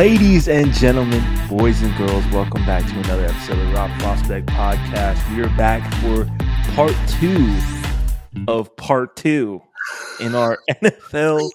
Ladies and gentlemen, boys and girls, welcome back to another episode of Rob Prospect Podcast. We are back for part two of part two in our NFL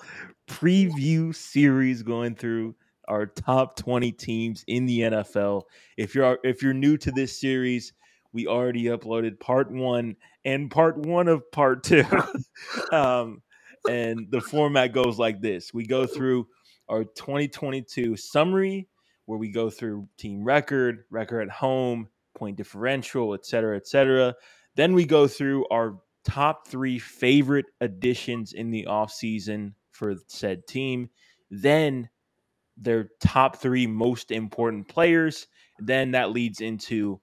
preview series going through our top 20 teams in the NFL. If you're if you're new to this series, we already uploaded part one and part one of part two. um, and the format goes like this: we go through our 2022 summary, where we go through team record, record at home, point differential, et cetera, et cetera. Then we go through our top three favorite additions in the offseason for said team. Then their top three most important players. Then that leads into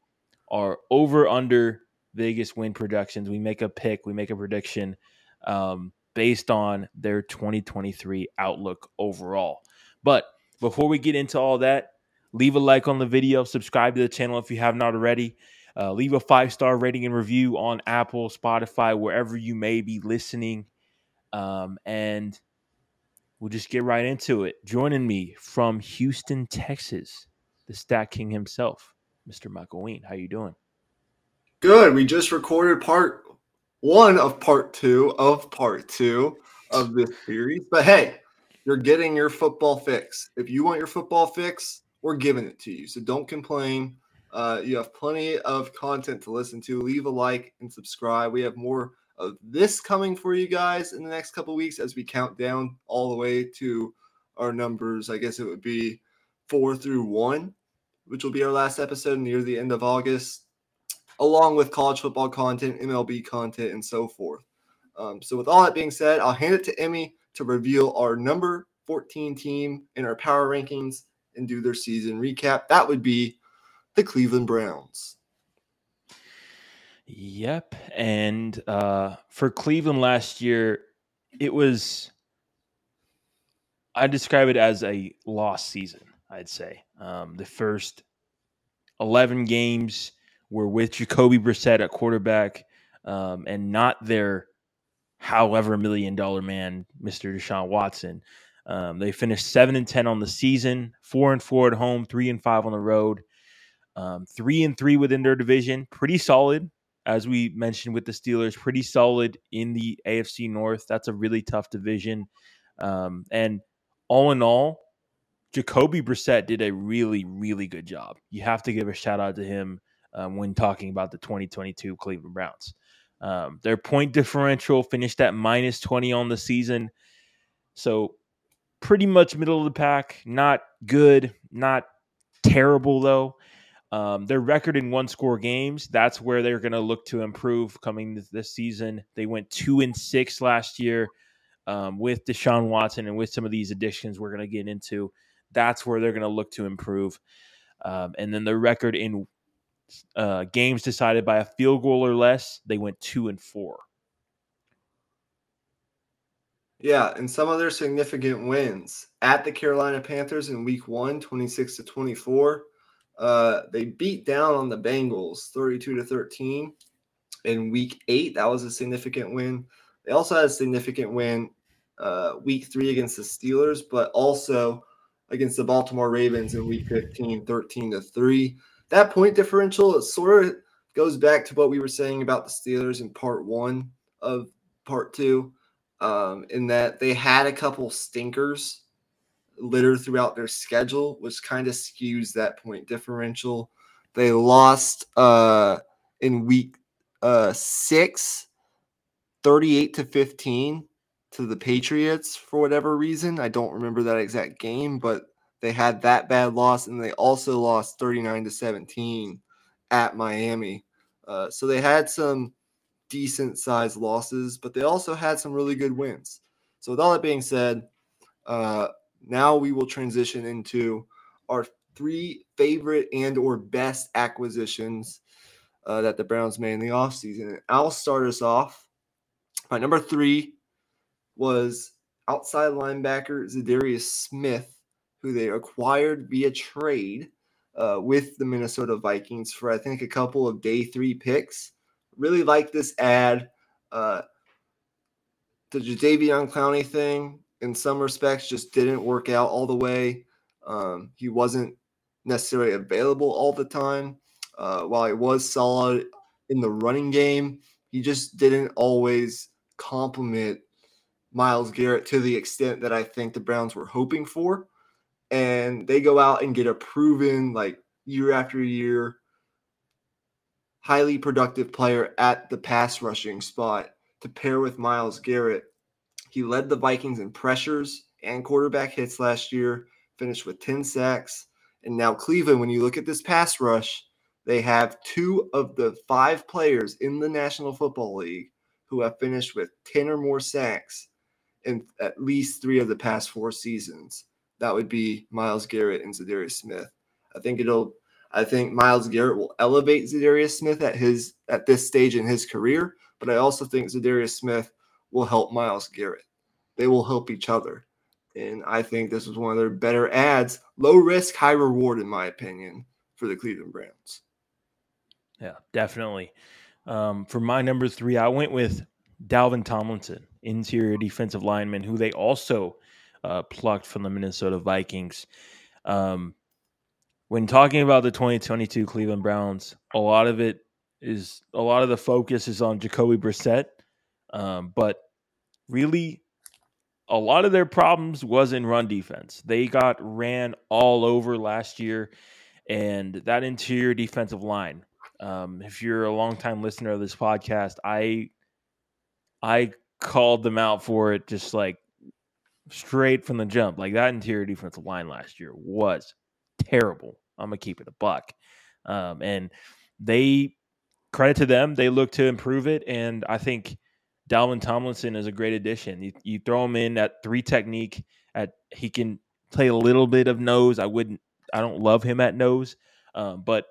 our over under Vegas win productions. We make a pick, we make a prediction um, based on their 2023 outlook overall. But before we get into all that, leave a like on the video, subscribe to the channel if you have not already. Uh, leave a five star rating and review on Apple, Spotify, wherever you may be listening. Um, and we'll just get right into it. Joining me from Houston, Texas, the Stat King himself, Mr. Michael Ween. How you doing? Good. We just recorded part one of part two of part two of this series. But hey, you're getting your football fix. If you want your football fix, we're giving it to you. So don't complain. Uh, you have plenty of content to listen to. Leave a like and subscribe. We have more of this coming for you guys in the next couple weeks as we count down all the way to our numbers. I guess it would be four through one, which will be our last episode near the end of August, along with college football content, MLB content, and so forth. Um, so, with all that being said, I'll hand it to Emmy to reveal our number 14 team in our power rankings and do their season recap. That would be the Cleveland Browns. Yep. And uh, for Cleveland last year, it was, I describe it as a lost season, I'd say. Um, the first 11 games were with Jacoby Brissett at quarterback um, and not their however million dollar man, Mr. Deshaun Watson. Um, they finished seven and ten on the season, four and four at home, three and five on the road, um, three and three within their division. Pretty solid, as we mentioned with the Steelers. Pretty solid in the AFC North. That's a really tough division. Um, and all in all, Jacoby Brissett did a really, really good job. You have to give a shout out to him um, when talking about the 2022 Cleveland Browns. Um, their point differential finished at minus 20 on the season. So pretty much middle of the pack. Not good, not terrible though. Um, their record in one score games, that's where they're going to look to improve coming this, season. They went two and six last year um, with Deshaun Watson and with some of these additions we're going to get into. That's where they're going to look to improve. Um, and then the record in uh, games decided by a field goal or less, they went two and four. Yeah, and some of their significant wins at the Carolina Panthers in week one, 26 to 24. Uh, they beat down on the Bengals 32 to 13 in week eight. That was a significant win. They also had a significant win uh, week three against the Steelers, but also against the Baltimore Ravens in week 15, 13 to 3. That point differential sort of goes back to what we were saying about the Steelers in part one of part two um, in that they had a couple stinkers littered throughout their schedule, which kind of skews that point differential. They lost uh, in week uh, six, 38 to 15 to the Patriots for whatever reason. I don't remember that exact game, but they had that bad loss, and they also lost 39 to 17 at Miami. Uh, so they had some decent sized losses, but they also had some really good wins. So with all that being said, uh, now we will transition into our three favorite and or best acquisitions uh, that the Browns made in the offseason. I'll start us off. My number three was outside linebacker Za'Darius Smith, who they acquired via trade uh, with the Minnesota Vikings for I think a couple of day three picks. Really like this ad. Uh, the Jadeveon Clowney thing, in some respects, just didn't work out all the way. Um, he wasn't necessarily available all the time. Uh, while he was solid in the running game, he just didn't always complement Myles Garrett to the extent that I think the Browns were hoping for. And they go out and get a proven, like year after year, highly productive player at the pass rushing spot to pair with Myles Garrett. He led the Vikings in pressures and quarterback hits last year, finished with 10 sacks. And now, Cleveland, when you look at this pass rush, they have two of the five players in the National Football League who have finished with 10 or more sacks in at least three of the past four seasons. That would be Myles Garrett and Za'Darius Smith. I think it'll I think Myles Garrett will elevate Za'Darius Smith at his at this stage in his career, but I also think Za'Darius Smith will help Myles Garrett. They will help each other. And I think this was one of their better ads, low risk, high reward, in my opinion, for the Cleveland Browns. Yeah, definitely. Um, for my number three, I went with Dalvin Tomlinson, interior defensive lineman, who they also uh, plucked from the Minnesota Vikings. Um, when talking about the 2022 Cleveland Browns, a lot of it is a lot of the focus is on Jacoby Brissett, um, but really, a lot of their problems was in run defense. They got ran all over last year, and that interior defensive line. Um, if you're a longtime listener of this podcast, I I called them out for it just like straight from the jump. Like that interior defensive line last year was terrible. I'm gonna keep it a buck. Um, and they credit to them, they look to improve it. And I think Dalvin Tomlinson is a great addition. You, you throw him in at three technique. At he can play a little bit of nose. I wouldn't. I don't love him at nose, um, but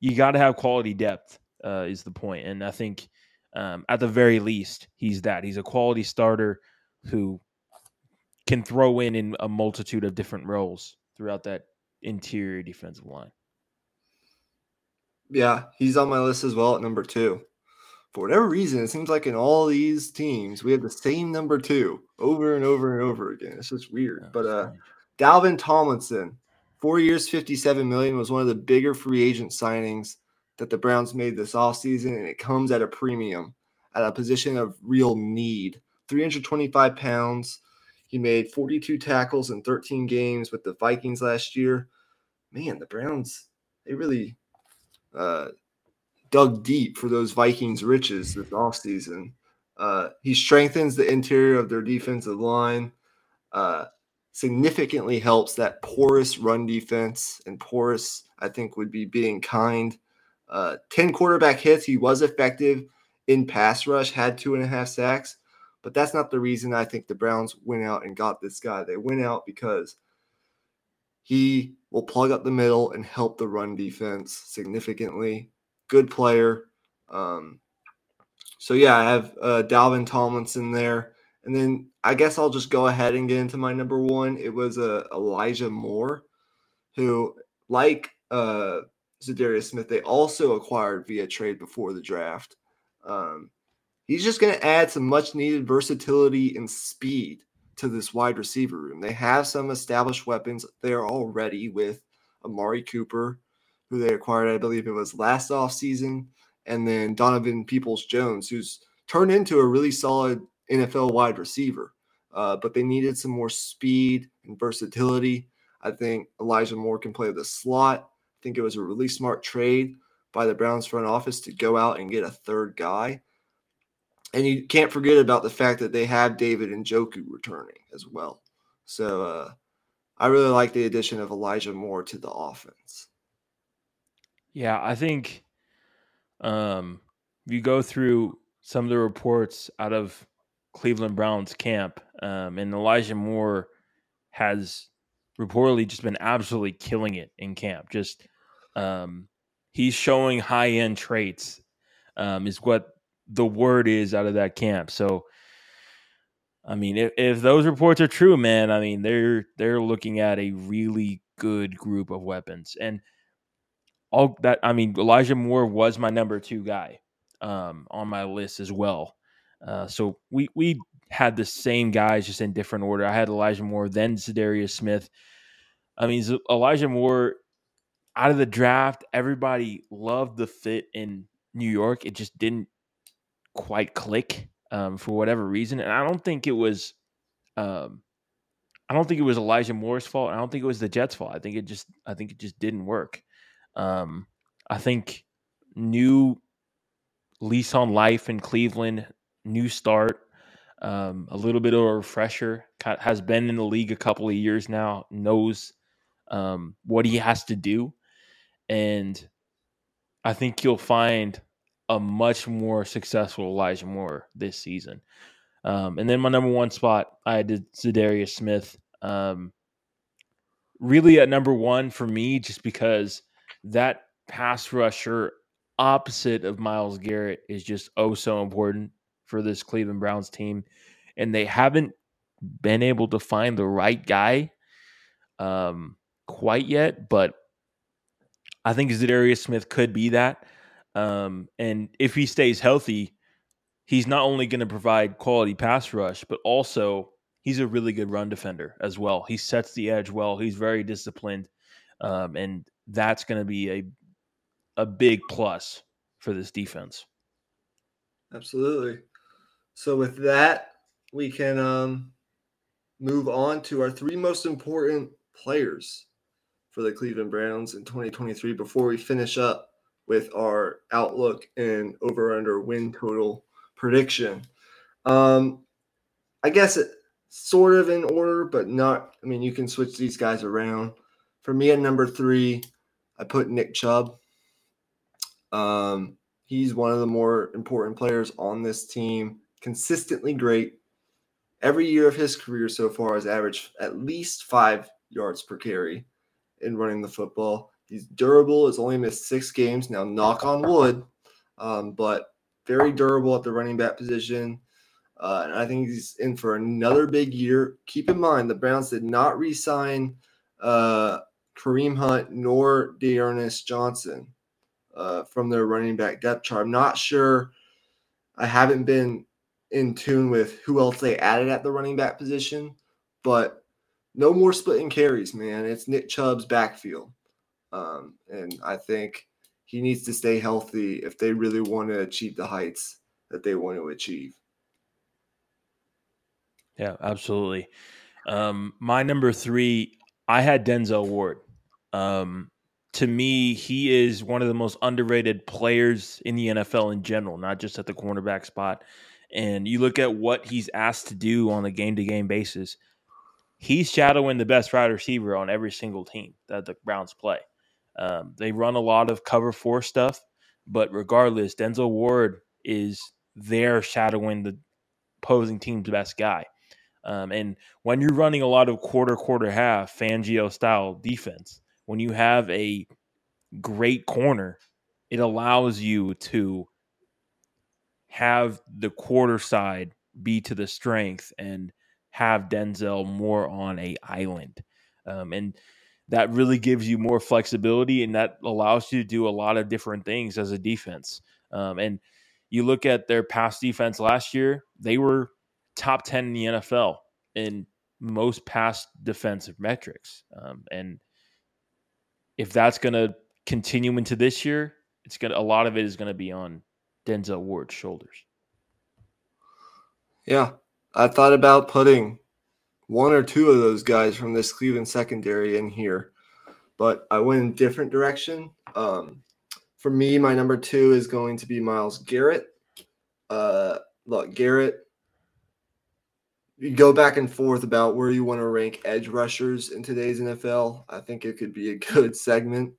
you got to have quality depth. Uh, is the point. and I think um, at the very least he's that. He's a quality starter who can throw in in a multitude of different roles throughout that interior defensive line. Yeah, he's on my list as well at number two. For whatever reason, it seems like in all these teams we have the same number two over and over and over again. It's just weird. But uh, Dalvin Tomlinson, four years, fifty-seven million, was one of the bigger free agent signings that the Browns made this offseason, and it comes at a premium, at a position of real need. 325 pounds, he made 42 tackles in 13 games with the Vikings last year. Man, the Browns, they really uh, dug deep for those Vikings riches this offseason. Uh, he strengthens the interior of their defensive line, uh, significantly helps that porous run defense. And porous, I think, would be being kind. Uh, 10 quarterback hits. He was effective in pass rush, had two and a half sacks. But that's not the reason I think the Browns went out and got this guy. They went out because he will plug up the middle and help the run defense significantly. Good player. Um, so yeah, I have uh, Dalvin Tomlinson there, and then I guess I'll just go ahead and get into my number one. It was uh, Elijah Moore, who, like uh, Za'Darius Smith, they also acquired via trade before the draft. Um, he's just going to add some much needed versatility and speed to this wide receiver room. They have some established weapons there already with Amari Cooper, who they acquired, I believe it was last offseason, and then Donovan Peoples Jones, who's turned into a really solid NFL wide receiver. Uh, but they needed some more speed and versatility. I think Elijah Moore can play the slot. I think it was a really smart trade by the Browns front office to go out and get a third guy and you can't forget about the fact that they have David Njoku returning as well. So uh, I really like the addition of Elijah Moore to the offense. Yeah, I think um, if you go through some of the reports out of Cleveland Browns camp, um, and Elijah Moore has reportedly just been absolutely killing it in camp. Just um, he's showing high end traits, um, is what the word is out of that camp. So, I mean, if, if those reports are true, man, I mean they're they're looking at a really good group of weapons, and all that. I mean, Elijah Moore was my number two guy um, on my list as well. Uh, so we we had the same guys just in different order. I had Elijah Moore, then Za'Darius Smith. I mean, Elijah Moore out of the draft, everybody loved the fit in New York. It just didn't quite click um, for whatever reason, and I don't think it was. Um, I don't think it was Elijah Moore's fault. I don't think it was the Jets' fault. I think it just. I think it just didn't work. Um, I think new lease on life in Cleveland, new start, um, a little bit of a refresher. Has been in the league a couple of years now. Knows um, what he has to do, and I think you'll find a much more successful Elijah Moore this season. Um, and then my number one spot, I had Za'Darius Smith. Um, really at number one for me, just because that pass rusher opposite of Myles Garrett is just oh so important for this Cleveland Browns team. And they haven't been able to find the right guy um, quite yet, but I think Za'Darius Smith could be that. Um, and if he stays healthy, he's not only going to provide quality pass rush, but also he's a really good run defender as well. He sets the edge well. He's very disciplined, um, and that's going to be a a big plus for this defense. Absolutely. So with that, we can um, move on to our three most important players for the Cleveland Browns in 2023 before we finish up with our outlook and over under win total prediction. Um, I guess it sort of in order, but not. I mean, you can switch these guys around. For me, at number three, I put Nick Chubb. Um, he's one of the more important players on this team. Consistently great. Every year of his career so far has averaged at least five yards per carry in running the football. He's durable. Has only missed six games now. Knock on wood, um, but very durable at the running back position. Uh, and I think he's in for another big year. Keep in mind, the Browns did not re-sign uh, Kareem Hunt nor D'Ernest Johnson uh, from their running back depth chart. I'm not sure. I haven't been in tune with who else they added at the running back position, but no more splitting carries, man. It's Nick Chubb's backfield. Um, and I think he needs to stay healthy if they really want to achieve the heights that they want to achieve. Yeah, absolutely. Um, my number three, I had Denzel Ward. Um, to me, he is one of the most underrated players in the NFL in general, not just at the cornerback spot. And you look at what he's asked to do on a game to game basis, he's shadowing the best wide receiver on every single team that the Browns play. Um, they run a lot of cover four stuff, but regardless, Denzel Ward is there shadowing the opposing team's best guy. Um, and when you're running a lot of quarter, quarter, half Fangio style defense, when you have a great corner, it allows you to have the quarter side be to the strength and have Denzel more on a island. Um, and that really gives you more flexibility and that allows you to do a lot of different things as a defense. Um, and you look at their pass defense last year, they were top 10 in the NFL in most pass defensive metrics. Um, and if that's going to continue into this year, it's going to, a lot of it is going to be on Denzel Ward's shoulders. Yeah. I thought about putting one or two of those guys from this Cleveland secondary in here, but I went in different direction. Um, for me, my number two is going to be Myles Garrett. Uh, look, Garrett, you go back and forth about where you want to rank edge rushers in today's NFL. I think it could be a good segment.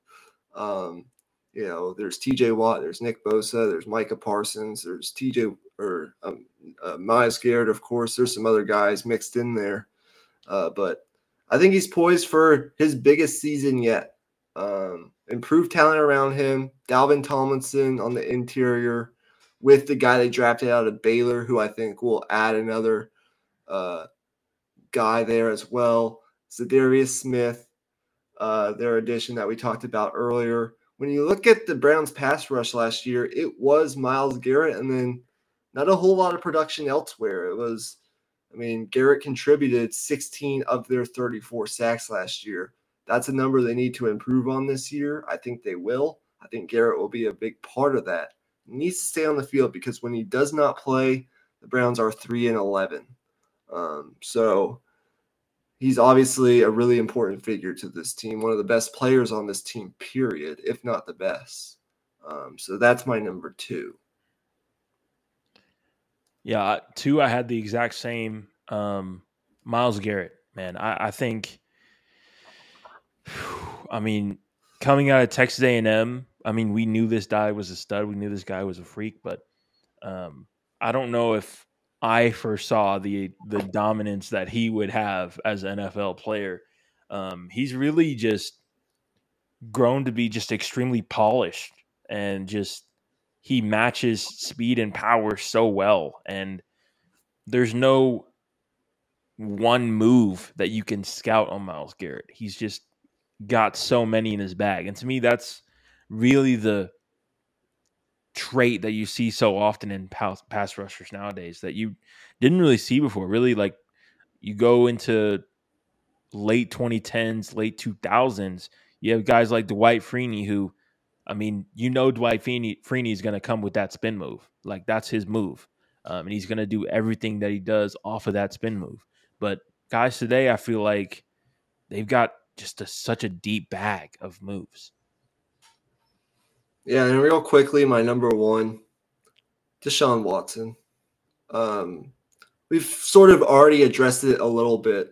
Um, you know, there's TJ Watt, there's Nick Bosa, there's Micah Parsons, there's TJ or um, uh, Myles Garrett, of course. There's some other guys mixed in there. Uh, but I think he's poised for his biggest season yet. Um, improved talent around him. Dalvin Tomlinson on the interior with the guy they drafted out of Baylor, who I think will add another uh, guy there as well. Za'Darius Smith, uh, their addition that we talked about earlier. When you look at the Browns pass rush last year, it was Myles Garrett and then not a whole lot of production elsewhere. It was I mean, Garrett contributed 16 of their 34 sacks last year. That's a number they need to improve on this year. I think they will. I think Garrett will be a big part of that. He needs to stay on the field because when he does not play, the Browns are three and eleven. Um, so he's obviously a really important figure to this team, one of the best players on this team, period, if not the best. Um, so that's my number two. Yeah, two. I had the exact same. Um, Myles Garrett, man, I, I think. I mean, coming out of Texas A and M, I mean, we knew this guy was a stud. We knew this guy was a freak, but um, I don't know if I foresaw the the dominance that he would have as an NFL player. Um, he's really just grown to be just extremely polished and just he matches speed and power so well and there's no one move that you can scout on Myles Garrett. He's just got so many in his bag. And to me that's really the trait that you see so often in pass, rushers nowadays that you didn't really see before. Really, like you go into late 2010s, late 2000s, you have guys like Dwight Freeney who, I mean, you know, Dwight Freeney, Freeney is going to come with that spin move. Like that's his move. Um, and he's going to do everything that he does off of that spin move. But guys today, I feel like they've got just a, such a deep bag of moves. Yeah, and real quickly, my number one, Deshaun Watson. Um, we've sort of already addressed it a little bit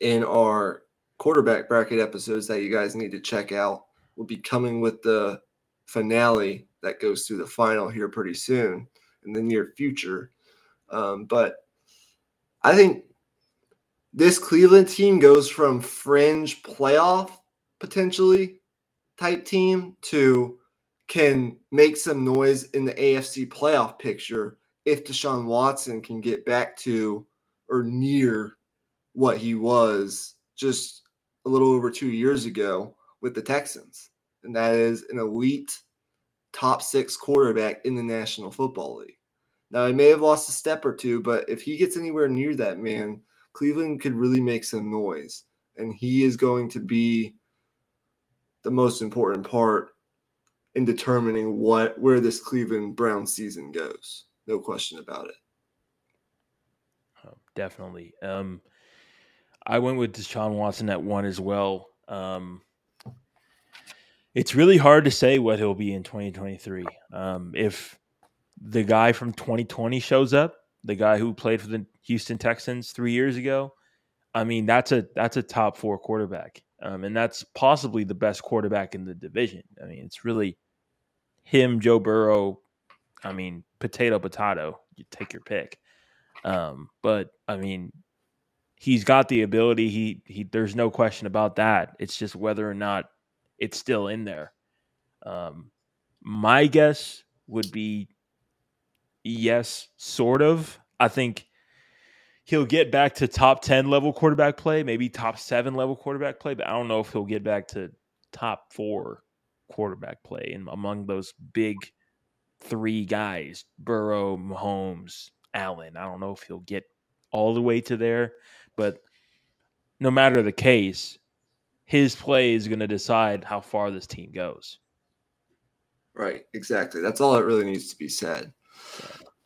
in our quarterback bracket episodes that you guys need to check out. We'll be coming with the finale that goes through the final here pretty soon in the near future. Um, but I think this Cleveland team goes from fringe playoff potentially type team to can make some noise in the AFC playoff picture if Deshaun Watson can get back to or near what he was just a little over two years ago with the Texans. And that is an elite top six quarterback in the National Football League. Now, he may have lost a step or two, but if he gets anywhere near that, man, Cleveland could really make some noise. And he is going to be the most important part in determining what where this Cleveland Brown season goes. No question about it. Oh, definitely. Um, I went with Deshaun Watson at one as well. Um, it's really hard to say what he'll be in 2023. Um, if the guy from 2020 shows up, the guy who played for the Houston Texans three years ago, I mean that's a that's a top four quarterback, um, and that's possibly the best quarterback in the division. I mean, it's really him, Joe Burrow, I mean, potato, potato, you take your pick. Um, but I mean, he's got the ability. He he. There's no question about that. It's just whether or not it's still in there. Um, my guess would be yes, sort of. I think he'll get back to top 10 level quarterback play, maybe top seven level quarterback play, but I don't know if he'll get back to top four quarterback play and among those big three guys, Burrow, Mahomes, Allen. I don't know if he'll get all the way to there, but no matter the case, his play is going to decide how far this team goes. Right, exactly. That's all that really needs to be said.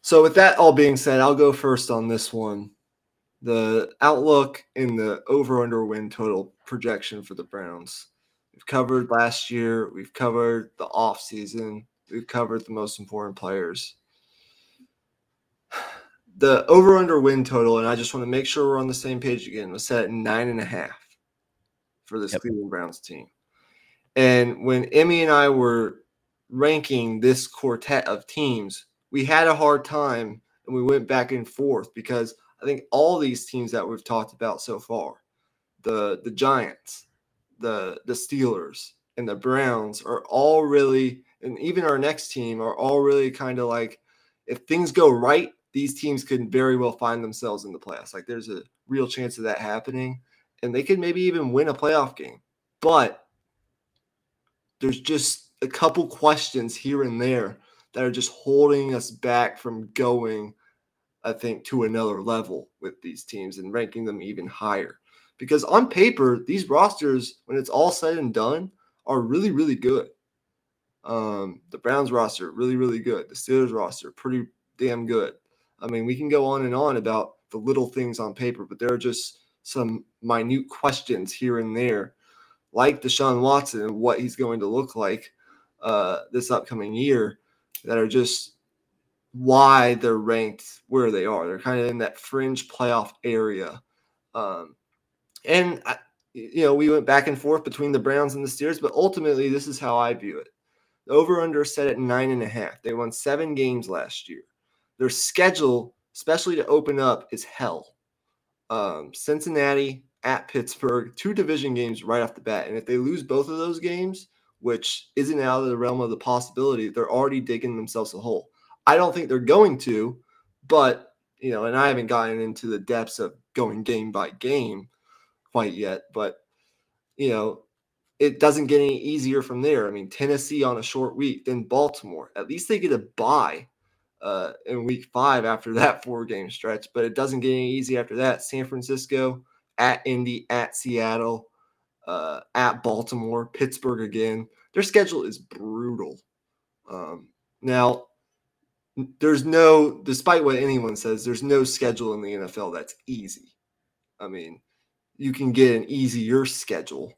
So, with that all being said, I'll go first on this one. The outlook in the over under win total projection for the Browns. We've covered last year. We've covered the off season. We've covered the most important players. The over under win total, and I just want to make sure we're on the same page again, was set at nine and a half for this yep. Cleveland Browns team. And when Emmy and I were ranking this quartet of teams, we had a hard time and we went back and forth because I think all these teams that we've talked about so far, the the Giants, the the Steelers and the Browns are all really, and even our next team are all really kind of like, if things go right, these teams could very well find themselves in the playoffs. Like there's a real chance of that happening, and they could maybe even win a playoff game. But there's just a couple questions here and there that are just holding us back from going, I think, to another level with these teams and ranking them even higher because on paper, these rosters, when it's all said and done, are really, really good. Um, the Browns roster, really, really good. The Steelers roster, pretty damn good. I mean, we can go on and on about the little things on paper, but there are just some minute questions here and there, like Deshaun Watson and what he's going to look like uh, this upcoming year, that are just why they're ranked where they are. They're kind of in that fringe playoff area. Um, and, I, you know, we went back and forth between the Browns and the Steers, but ultimately, this is how I view it. The over under set at nine and a half. They won seven games last year. Their schedule, especially to open up, is hell. Um, Cincinnati at Pittsburgh, two division games right off the bat. And if they lose both of those games, which isn't out of the realm of the possibility, they're already digging themselves a hole. I don't think they're going to, but you know, and I haven't gotten into the depths of going game by game quite yet, but you know, it doesn't get any easier from there. I mean, Tennessee on a short week, then Baltimore. At least they get a bye uh, in week five after that four game stretch, but it doesn't get any easy after that. San Francisco, at Indy, at Seattle, uh, at Baltimore, Pittsburgh again. Their schedule is brutal. Um, now, there's no, despite what anyone says, there's no schedule in the NFL that's easy. I mean, you can get an easier schedule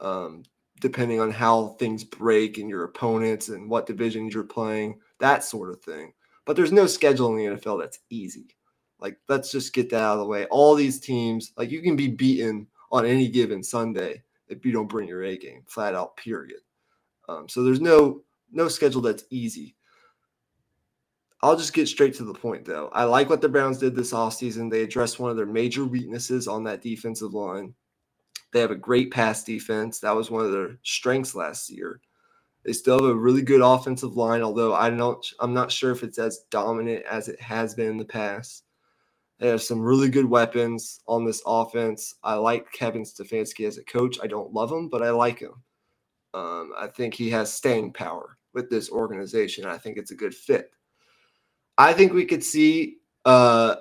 um, depending on how things break and your opponents and what divisions you're playing, that sort of thing. But there's no schedule in the NFL that's easy. Like, let's just get that out of the way. All these teams, like, you can be beaten on any given Sunday if you don't bring your A game, flat out, period. Um, so there's no no schedule that's easy. I'll just get straight to the point, though. I like what the Browns did this offseason. They addressed one of their major weaknesses on that defensive line. They have a great pass defense. That was one of their strengths last year. They still have a really good offensive line, although I don't I'm not sure if it's as dominant as it has been in the past. They have some really good weapons on this offense. I like Kevin Stefanski as a coach. I don't love him, but I like him. Um, I think he has staying power with this organization. I think it's a good fit. I think we could see uh,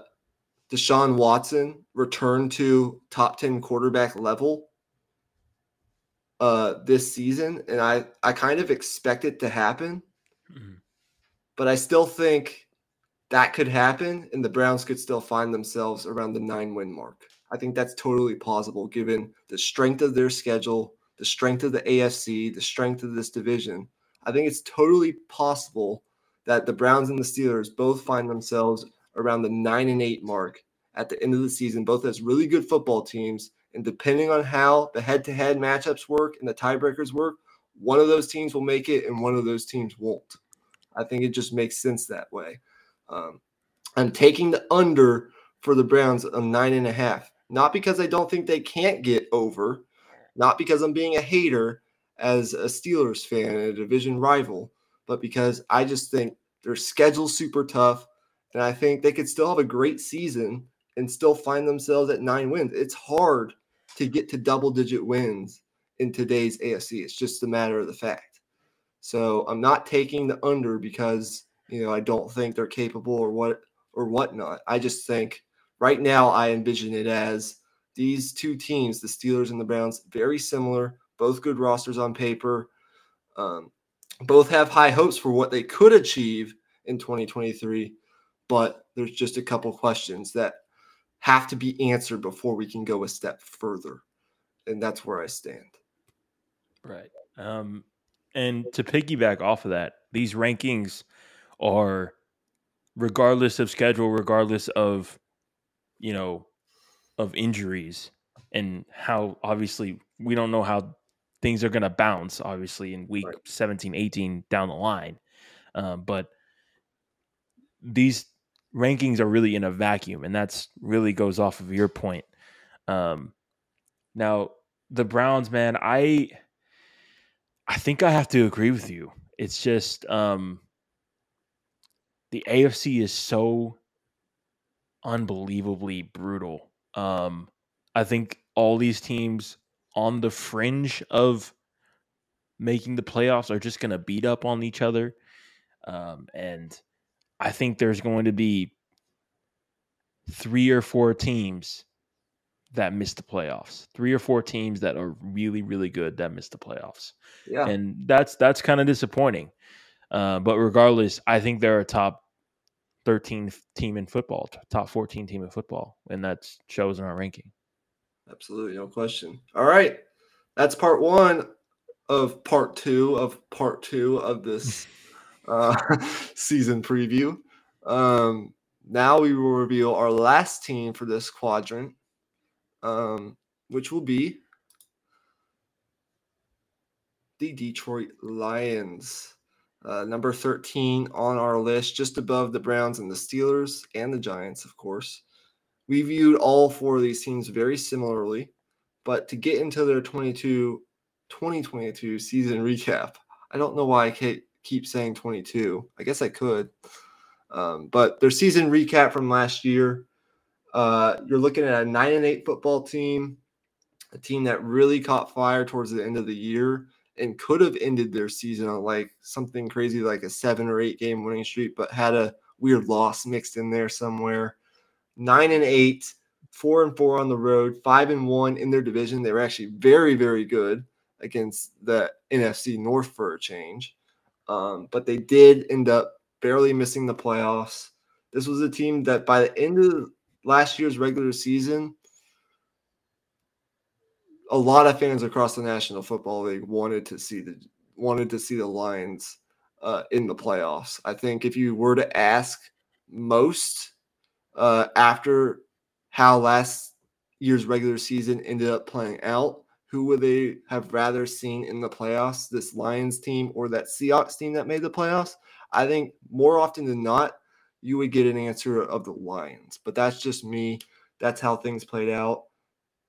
Deshaun Watson return to top 10 quarterback level uh, this season. And I, I kind of expect it to happen. Mm-hmm. But I still think that could happen and the Browns could still find themselves around the nine win mark. I think that's totally plausible given the strength of their schedule, the strength of the AFC, the strength of this division. I think it's totally possible that the Browns and the Steelers both find themselves around the nine and eight mark at the end of the season, both as really good football teams. And depending on how the head to head matchups work and the tiebreakers work, one of those teams will make it and one of those teams won't. I think it just makes sense that way. Um, I'm taking the under for the Browns of nine and a half, not because I don't think they can't get over, not because I'm being a hater as a Steelers fan, and a division rival, but because I just think their schedule's super tough. And I think they could still have a great season and still find themselves at nine wins. It's hard to get to double digit wins in today's AFC. It's just a matter of the fact. So I'm not taking the under because you know I don't think they're capable or what or whatnot. I just think right now I envision it as these two teams, the Steelers and the Browns, very similar, both good rosters on paper. Um, both have high hopes for what they could achieve in 2023, but there's just a couple questions that have to be answered before we can go a step further. And that's where I stand. Right. Um, and to piggyback off of that, these rankings are regardless of schedule, regardless of, you know, of injuries and how obviously we don't know how things are going to bounce obviously in week right. 17 18 down the line um, but these rankings are really in a vacuum, and that's really goes off of your point. Um, now the Browns, man, I I think I have to agree with you. It's just um, the AFC is so unbelievably brutal. Um, I think all these teams on the fringe of making the playoffs are just going to beat up on each other. Um, and I think there's going to be three or four teams that miss the playoffs. Three or four teams that are really, really good that miss the playoffs. Yeah. And that's that's kind of disappointing. Uh, but regardless, I think they're a top 13 team in football, top 14 team in football, and that shows in our ranking. Absolutely, no question. All right. That's part one of part two of part two of this uh, season preview. Um, now we will reveal our last team for this quadrant, um, which will be the Detroit Lions. Uh, number 13 on our list, just above the Browns and the Steelers and the Giants, of course. We viewed all four of these teams very similarly, but to get into their 22 2022 season recap, I don't know why I keep saying 22. I guess I could. Um, but their season recap from last year, uh, you're looking at a 9 and 8 football team, a team that really caught fire towards the end of the year and could have ended their season on like something crazy like a seven or eight game winning streak, but had a weird loss mixed in there somewhere. Nine and eight, four and four on the road, five and one in their division. They were actually very, very good against the NFC North for a change. Um, but they did end up barely missing the playoffs. This was a team that by the end of last year's regular season a lot of fans across the National Football League wanted to see the wanted to see the Lions uh, in the playoffs. I think if you were to ask most uh, after how last year's regular season ended up playing out, who would they have rather seen in the playoffs? This Lions team or that Seahawks team that made the playoffs? I think more often than not, you would get an answer of the Lions. But that's just me. That's how things played out.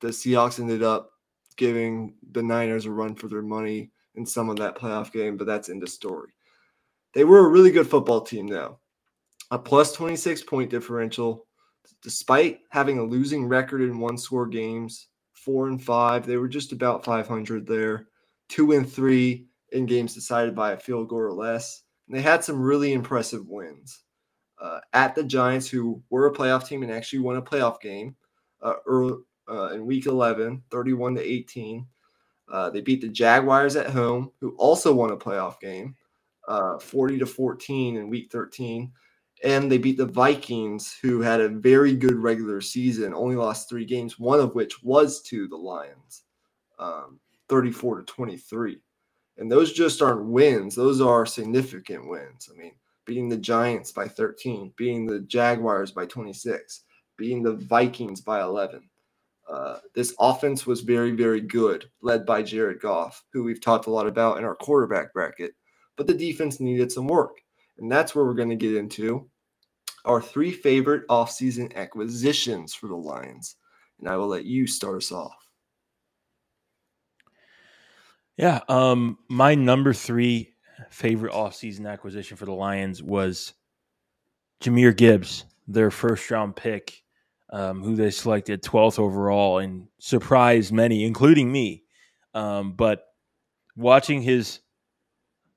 The Seahawks ended up giving the Niners a run for their money in some of that playoff game, but that's in the story. They were a really good football team, though. A plus 26 point differential, despite having a losing record in one score games, four and five. They were just about 500 there, two and three in games decided by a field goal or less. And they had some really impressive wins uh, at the Giants, who were a playoff team and actually won a playoff game uh, early, uh, in week 11, 31 to 18. Uh, they beat the Jaguars at home, who also won a playoff game, uh, 40 to 14 in week 13. And they beat the Vikings, who had a very good regular season, only lost three games, one of which was to the Lions, um, 34 to 23. And those just aren't wins, those are significant wins. I mean, beating the Giants by 13, beating the Jaguars by 26, beating the Vikings by 11. Uh, this offense was very, very good, led by Jared Goff, who we've talked a lot about in our quarterback bracket. But the defense needed some work. And that's where we're going to get into our three favorite offseason acquisitions for the Lions. And I will let you start us off. Yeah. Um, my number three favorite offseason acquisition for the Lions was Jahmyr Gibbs, their first round pick um, who they selected 12th overall and surprised many, including me. Um, but watching his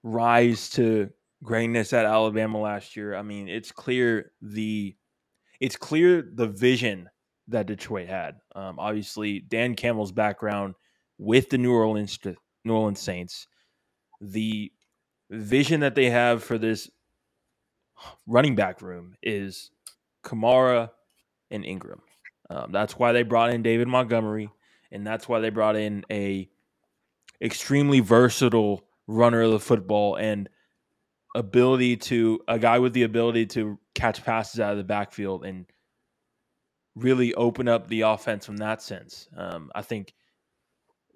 rise to greatness at Alabama last year, I mean, it's clear the it's clear the vision that Detroit had. Um, obviously, Dan Campbell's background with the New Orleans New Orleans Saints, the vision that they have for this running back room is Kamara, and Ingram. Um, that's why they brought in David Montgomery, and that's why they brought in a extremely versatile runner of the football and ability to a guy with the ability to catch passes out of the backfield and really open up the offense from that sense. Um, I think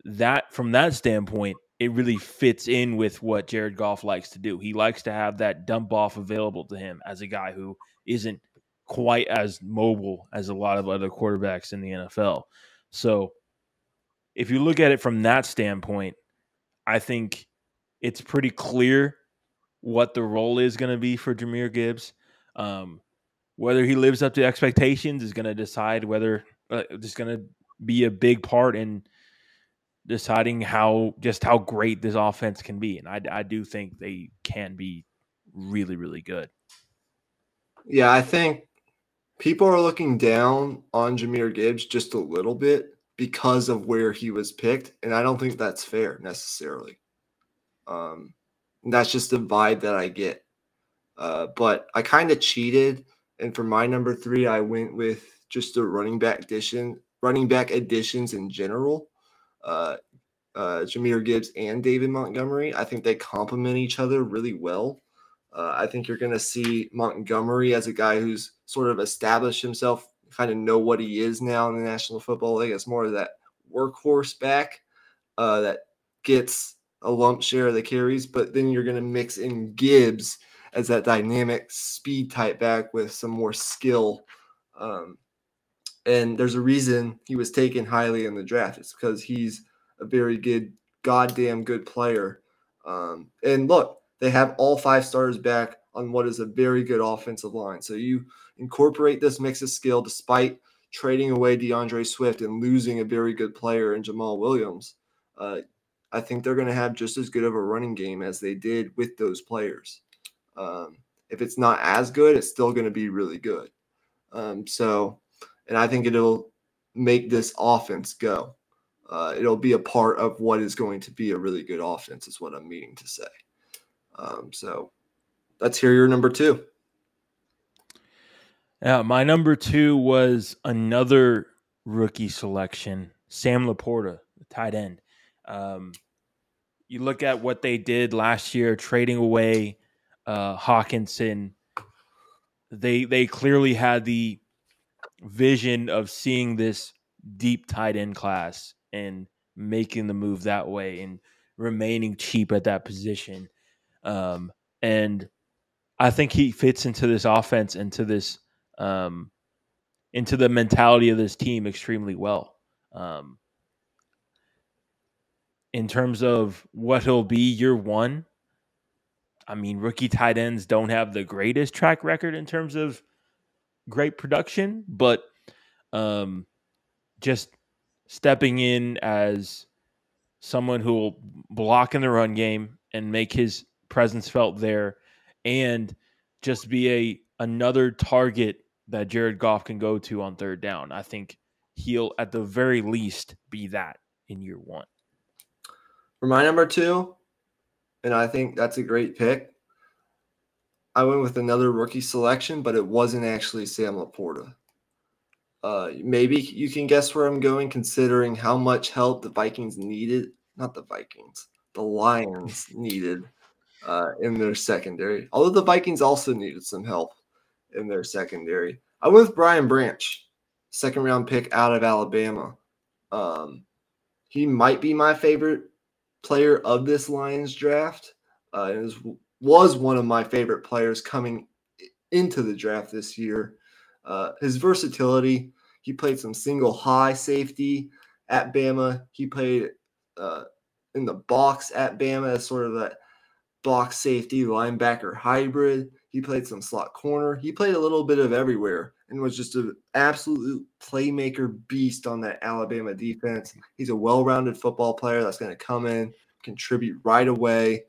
that from that standpoint, it really fits in with what Jared Goff likes to do. He likes to have that dump off available to him as a guy who isn't quite as mobile as a lot of other quarterbacks in the NFL. So if you look at it from that standpoint, I think it's pretty clear what the role is going to be for Jahmyr Gibbs. Um, whether he lives up to expectations is going to decide whether uh, it's going to be a big part in deciding how just how great this offense can be. And I, I do think they can be really, really good. Yeah, I think people are looking down on Jahmyr Gibbs just a little bit because of where he was picked, and I don't think that's fair necessarily. Um, that's just the vibe that I get. Uh, but I kind of cheated, and for my number three, I went with just the running back addition, running back additions in general. Uh, uh, Jahmyr Gibbs and David Montgomery. I think they complement each other really well. Uh, I think you're going to see Montgomery as a guy who's sort of established himself, kind of know what he is now in the National Football League. It's more of that workhorse back uh, that gets a lump share of the carries, but then you're going to mix in Gibbs as that dynamic speed type back with some more skill. Um, and there's a reason he was taken highly in the draft. It's because he's a very good, goddamn good player. Um, and look, they have all five stars back on what is a very good offensive line. So you incorporate this mix of skill despite trading away D'Andre Swift and losing a very good player in Jamaal Williams. Uh, I think they're going to have just as good of a running game as they did with those players. Um, if it's not as good, it's still going to be really good. Um, so, and I think it'll make this offense go. Uh, it'll be a part of what is going to be a really good offense, is what I'm meaning to say. Um, so, let's hear your number two. Yeah, my number two was another rookie selection, Sam LaPorta, the tight end. Um, you look at what they did last year, trading away uh, Hockenson. They they clearly had the vision of seeing this deep tight end class and making the move that way and remaining cheap at that position. Um, and I think he fits into this offense, into this, um, into the mentality of this team extremely well. Um, in terms of what he'll be year one, I mean, rookie tight ends don't have the greatest track record in terms of great production, but um, just stepping in as someone who will block in the run game and make his presence felt there and just be a another target that Jared Goff can go to on third down. I think he'll at the very least be that in year one. For my number two, and I think that's a great pick. I went with another rookie selection, but it wasn't actually Sam LaPorta. Uh, maybe you can guess where I'm going, considering how much help the Vikings needed. Not the Vikings, the Lions needed uh, in their secondary. Although the Vikings also needed some help in their secondary. I went with Brian Branch, second round pick out of Alabama. Um, he might be my favorite player of this Lions draft. Uh, was, was one of my favorite players coming into the draft this year. Uh, his versatility, he played some single high safety at Bama. He played uh, in the box at Bama as sort of that box safety linebacker hybrid. He played some slot corner. He played a little bit of everywhere and was just an absolute playmaker beast on that Alabama defense. He's a well-rounded football player that's going to come in, contribute right away.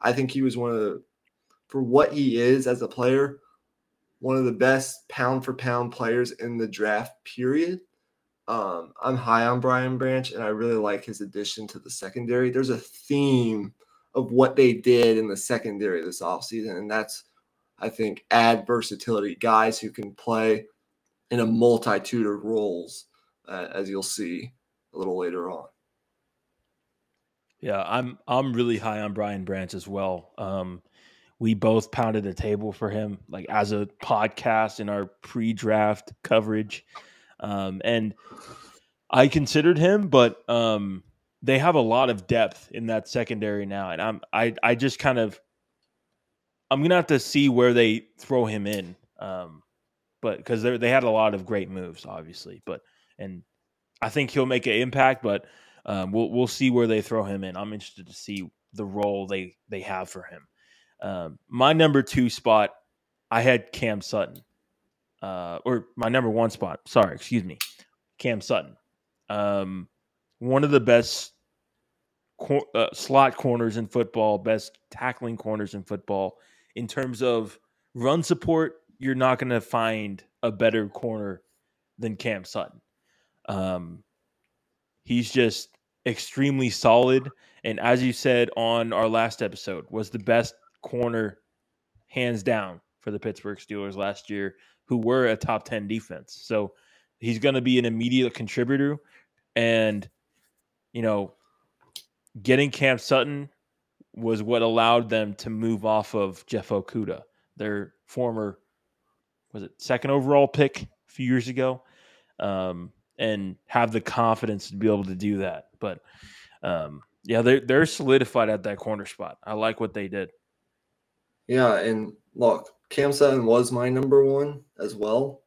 I think he was one of the, for what he is as a player, one of the best pound for pound players in the draft period. Um, I'm high on Brian Branch, and I really like his addition to the secondary. There's a theme of what they did in the secondary this offseason, and that's, I think, add versatility, guys who can play in a multitude of roles, uh, as you'll see a little later on. Yeah, I'm I'm really high on Brian Branch as well. Um, we both pounded the table for him, like as a podcast in our pre-draft coverage, um, and I considered him, but um, they have a lot of depth in that secondary now, and I'm I I just kind of I'm gonna have to see where they throw him in, um, but because they they had a lot of great moves, obviously, but and I think he'll make an impact, but um, we'll we'll see where they throw him in. I'm interested to see the role they they have for him. Um, my number two spot, I had Cam Sutton, uh, or my number one spot. Sorry, excuse me, Cam Sutton. Um, one of the best cor- uh, slot corners in football, best tackling corners in football. In terms of run support, you're not going to find a better corner than Cam Sutton. Um, he's just extremely solid, and as you said on our last episode, was the best corner hands down for the Pittsburgh Steelers last year, who were a top ten defense. So he's going to be an immediate contributor, and you know, getting Cam Sutton was what allowed them to move off of Jeff Okudah, their former was it second overall pick a few years ago, um, and have the confidence to be able to do that. But um, yeah, they're they're solidified at that corner spot. I like what they did. Yeah, and look, Cam Sutton was my number one as well.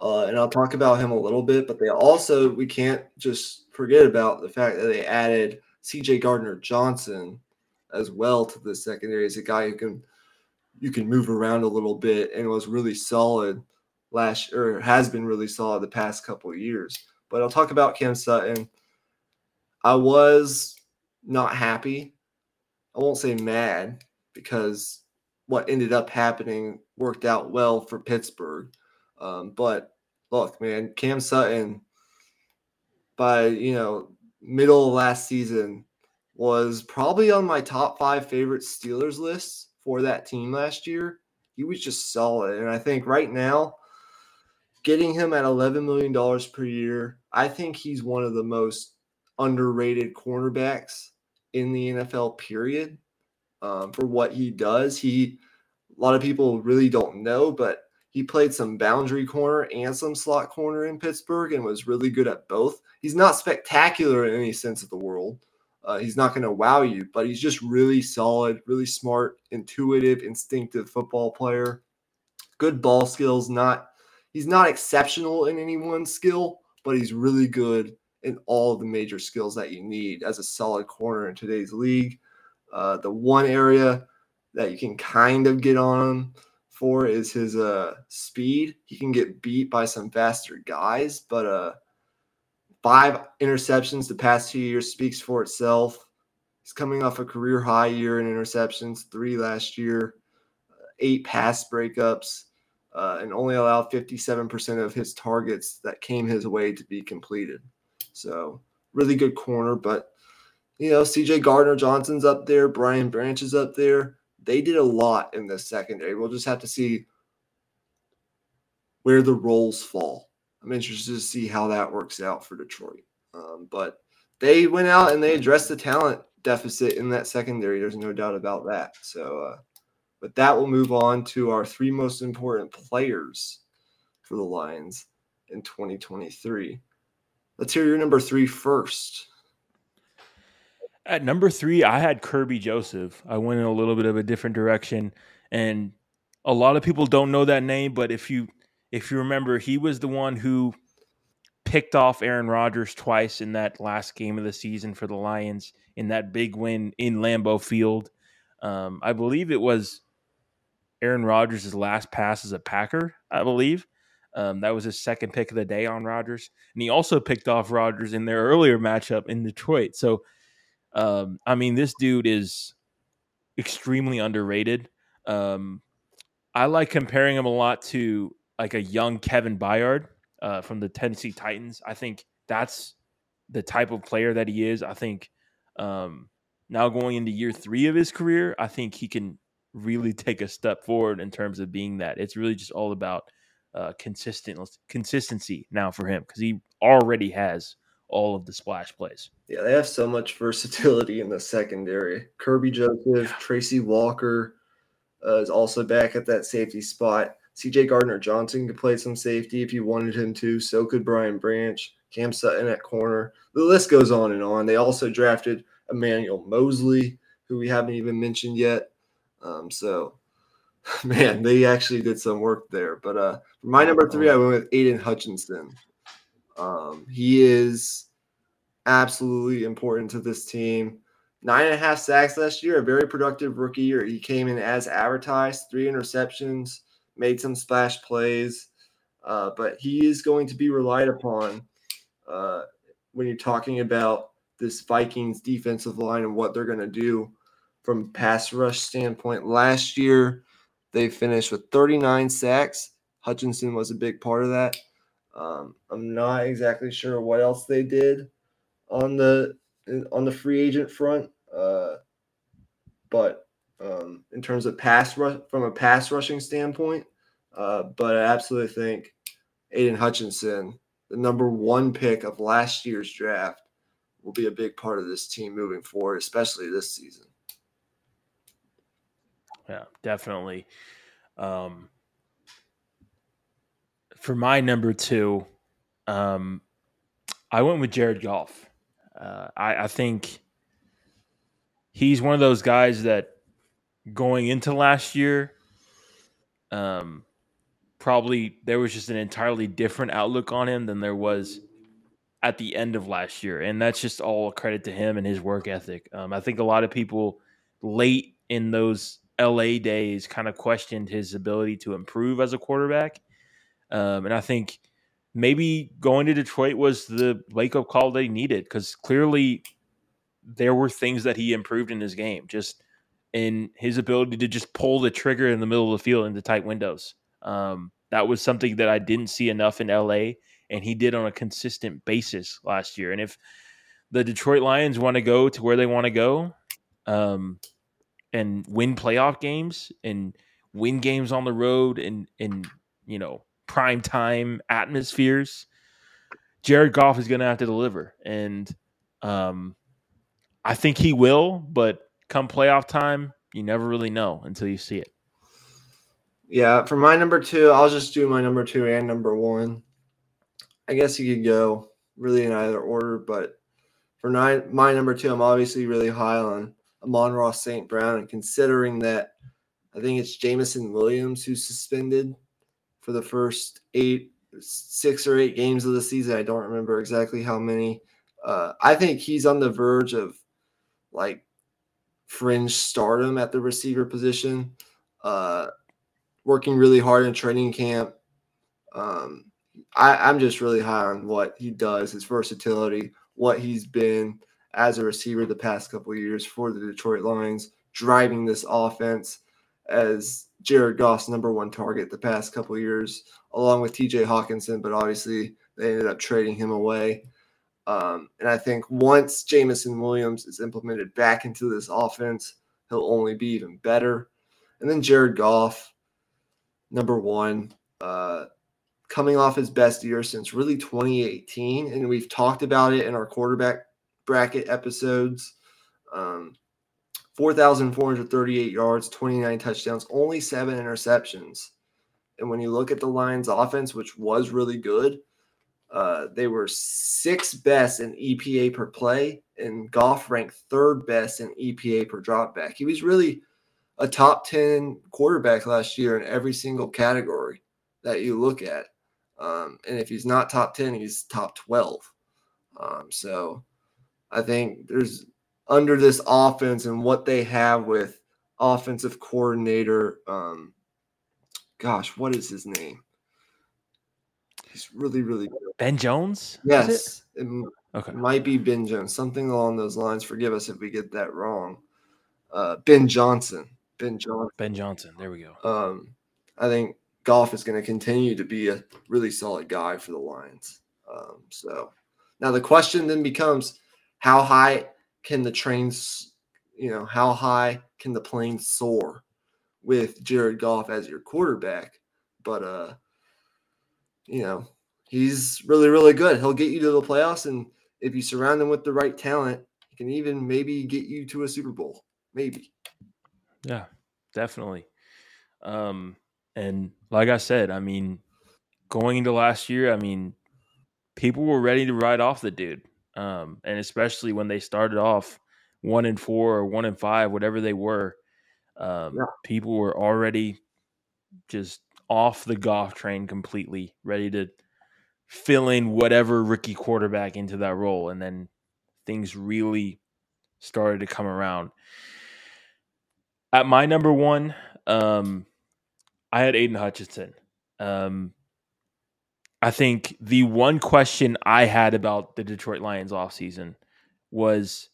Uh, and I'll talk about him a little bit, but they also we can't just forget about the fact that they added CJ Gardner Johnson as well to the secondary as a guy who can you can move around a little bit and was really solid last or has been really solid the past couple of years. But I'll talk about Cam Sutton. I was not happy. I won't say mad because what ended up happening worked out well for Pittsburgh. Um, but look, man, Cam Sutton by you know middle of last season was probably on my top five favorite Steelers lists for that team last year. He was just solid. And I think right now, getting him at $11 million per year, I think he's one of the most underrated cornerbacks in the NFL, period, um, for what he does. He, a lot of people really don't know, but he played some boundary corner and some slot corner in Pittsburgh and was really good at both. He's not spectacular in any sense of the world, uh, he's not going to wow you, but he's just really solid, really smart, intuitive, instinctive football player. Good ball skills. Not he's not exceptional in any one skill, but he's really good in all the major skills that you need as a solid corner in today's league. Uh, the one area that you can kind of get on him is his uh, speed. He can get beat by some faster guys, but uh, Five interceptions the past two years speaks for itself. He's coming off a career high year in interceptions, three last year, eight pass breakups, uh, and only allowed 57% of his targets that came his way to be completed. So, really good corner. But, you know, CJ Gardner Johnson's up there, Brian Branch is up there. They did a lot in this secondary. We'll just have to see where the roles fall. I'm interested to see how that works out for Detroit. Um, but they went out and they addressed the talent deficit in that secondary. There's no doubt about that. So, uh, but that will move on to our three most important players for the Lions in 2023. Let's hear your number three first. At number three, I had Kerby Joseph. I went in a little bit of a different direction, and a lot of people don't know that name. But if you if you remember, he was the one who picked off Aaron Rodgers twice in that last game of the season for the Lions in that big win in Lambeau Field. Um, I believe it was Aaron Rodgers' last pass as a Packer, I believe. Um, that was his second pick of the day on Rodgers. And he also picked off Rodgers in their earlier matchup in Detroit. So, um, I mean, this dude is extremely underrated. Um, I like comparing him a lot to like a young Kevin Byard uh, from the Tennessee Titans. I think that's the type of player that he is. I think um, now going into year three of his career, I think he can really take a step forward in terms of being that. It's really just all about uh, consistent consistency now for him because he already has all of the splash plays. Yeah, they have so much versatility in the secondary. Kerby Joseph, Tracy Walker uh, is also back at that safety spot. CJ Gardner Johnson could play some safety if you wanted him to. So could Brian Branch, Cam Sutton at corner. The list goes on and on. They also drafted Emmanuel Moseley, who we haven't even mentioned yet. Um, so, man, they actually did some work there. But uh, for my number three, I went with Aidan Hutchinson. Um, he is absolutely important to this team. Nine and a half sacks last year, a very productive rookie year. He came in as advertised, three interceptions made some splash plays, uh, but he is going to be relied upon uh, when you're talking about this Vikings defensive line and what they're going to do from pass rush standpoint. Last year, they finished with 39 sacks, Hutchinson was a big part of that. Um, I'm not exactly sure what else they did on the on the free agent front, uh, but um, in terms of pass rush from a pass rushing standpoint, uh, but I absolutely think Aidan Hutchinson, the number one pick of last year's draft, will be a big part of this team moving forward, especially this season. Yeah, definitely. Um, for my number two, um, I went with Jared Goff. Uh, I, I think he's one of those guys that going into last year, um, probably there was just an entirely different outlook on him than there was at the end of last year, and that's just all credit to him and his work ethic. Um, I think a lot of people late in those LA days kind of questioned his ability to improve as a quarterback, um, and I think maybe going to Detroit was the wake up call they needed because clearly there were things that he improved in his game, just in his ability to just pull the trigger in the middle of the field into tight windows. Um, that was something that I didn't see enough in LA and he did on a consistent basis last year. And if the Detroit Lions want to go to where they want to go, um, and win playoff games and win games on the road and in you know prime time atmospheres, Jared Goff is going to have to deliver, and um, I think he will. But come playoff time, you never really know until you see it. Yeah, for my number two, I'll just do my number two and number one. I guess you could go really in either order, but for my number two, I'm obviously really high on Amon-Ra St. Brown, and considering that I think it's Jameson Williams who's suspended for the first eight, six or eight games of the season. I don't remember exactly how many. Uh, I think he's on the verge of like fringe stardom at the receiver position. Uh, working really hard in training camp. Um, I, am just really high on what he does, his versatility, what he's been as a receiver the past couple years for the Detroit Lions, driving this offense as Jared Goff's number one target the past couple years, along with TJ Hockenson. But obviously, they ended up trading him away. Um, and I think once Jameson Williams is implemented back into this offense, he'll only be even better. And then Jared Goff, number one. Uh, coming off his best year since really 2018. And we've talked about it in our quarterback bracket episodes. Um, 4,438 yards, 29 touchdowns, only seven interceptions. And when you look at the Lions' offense, which was really good, uh, they were sixth best in EPA per play, and Goff ranked third best in EPA per dropback. He was really a top 10 quarterback last year in every single category that you look at. Um, and if he's not top 10, he's top 12. Um, so I think there's under this offense and what they have with offensive coordinator. Um, gosh, what is his name? He's really, really good. Ben Jones? Yes. It? It okay. might be Ben Jones, something along those lines. Forgive us if we get that wrong. Uh, ben Johnson. Ben Johnson. Ben Johnson. There we go. Um, I think Goff is going to continue to be a really solid guy for the Lions. Um, so now the question then becomes how high can the trains, you know, how high can the plane soar with Jared Goff as your quarterback? But, uh, you know, he's really, really good. He'll get you to the playoffs. And if you surround him with the right talent, he can even maybe get you to a Super Bowl. Maybe. Yeah, definitely. Um, and like I said, I mean, going into last year, I mean, people were ready to write off the dude. Um, and especially when they started off one and four or one and five, whatever they were, um, yeah. people were already just off the Goff train completely, ready to fill in whatever rookie quarterback into that role. And then things really started to come around. At my number one, um, I had Aidan Hutchinson. Um, I think the one question I had about the Detroit Lions offseason was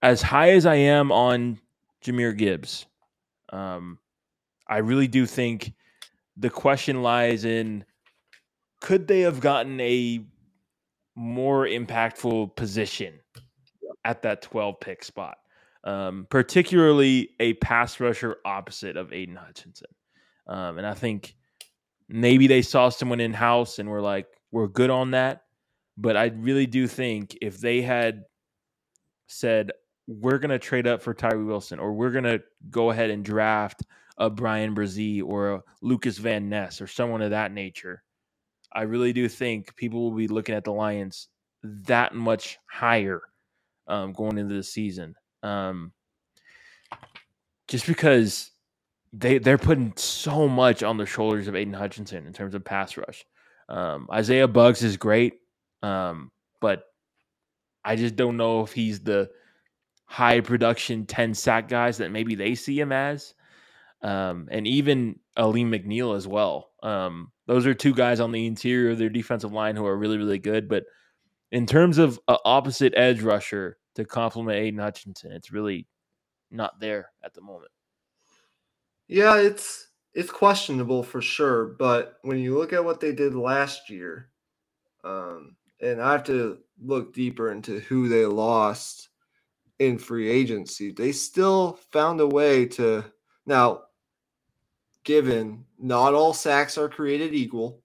as high as I am on Jahmyr Gibbs, um, I really do think the question lies in could they have gotten a more impactful position at that 12 pick spot? Um, particularly a pass rusher opposite of Aidan Hutchinson. Um, and I think maybe they saw someone in house and were like, we're good on that. But I really do think if they had said, we're going to trade up for Tyree Wilson or we're going to go ahead and draft a Bryan Bresee or a Lucas Van Ness or someone of that nature, I really do think people will be looking at the Lions that much higher um, going into the season. Um, just because they they're putting so much on the shoulders of Aidan Hutchinson in terms of pass rush. Um, Isaiah Buggs is great, um, but I just don't know if he's the high production 10 sack guys that maybe they see him as. Um, and even Alim McNeill as well. Um, those are two guys on the interior of their defensive line who are really, really good. But in terms of opposite edge rusher to complement Aidan Hutchinson, it's really not there at the moment. Yeah, it's it's questionable for sure. But when you look at what they did last year, um, and I have to look deeper into who they lost in free agency, they still found a way to now given not all sacks are created equal.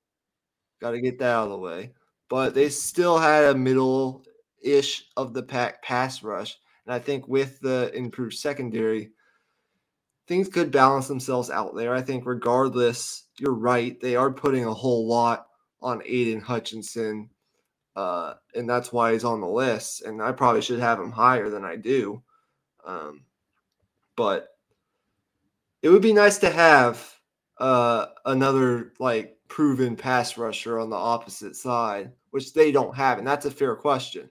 Got to get that out of the way. But they still had a middle ish of the pack pass rush. And I think with the improved secondary, things could balance themselves out there. I think, regardless, you're right. They are putting a whole lot on Aidan Hutchinson. Uh, and that's why he's on the list. And I probably should have him higher than I do. Um, but it would be nice to have uh, another like proven pass rusher on the opposite side, which they don't have, and that's a fair question.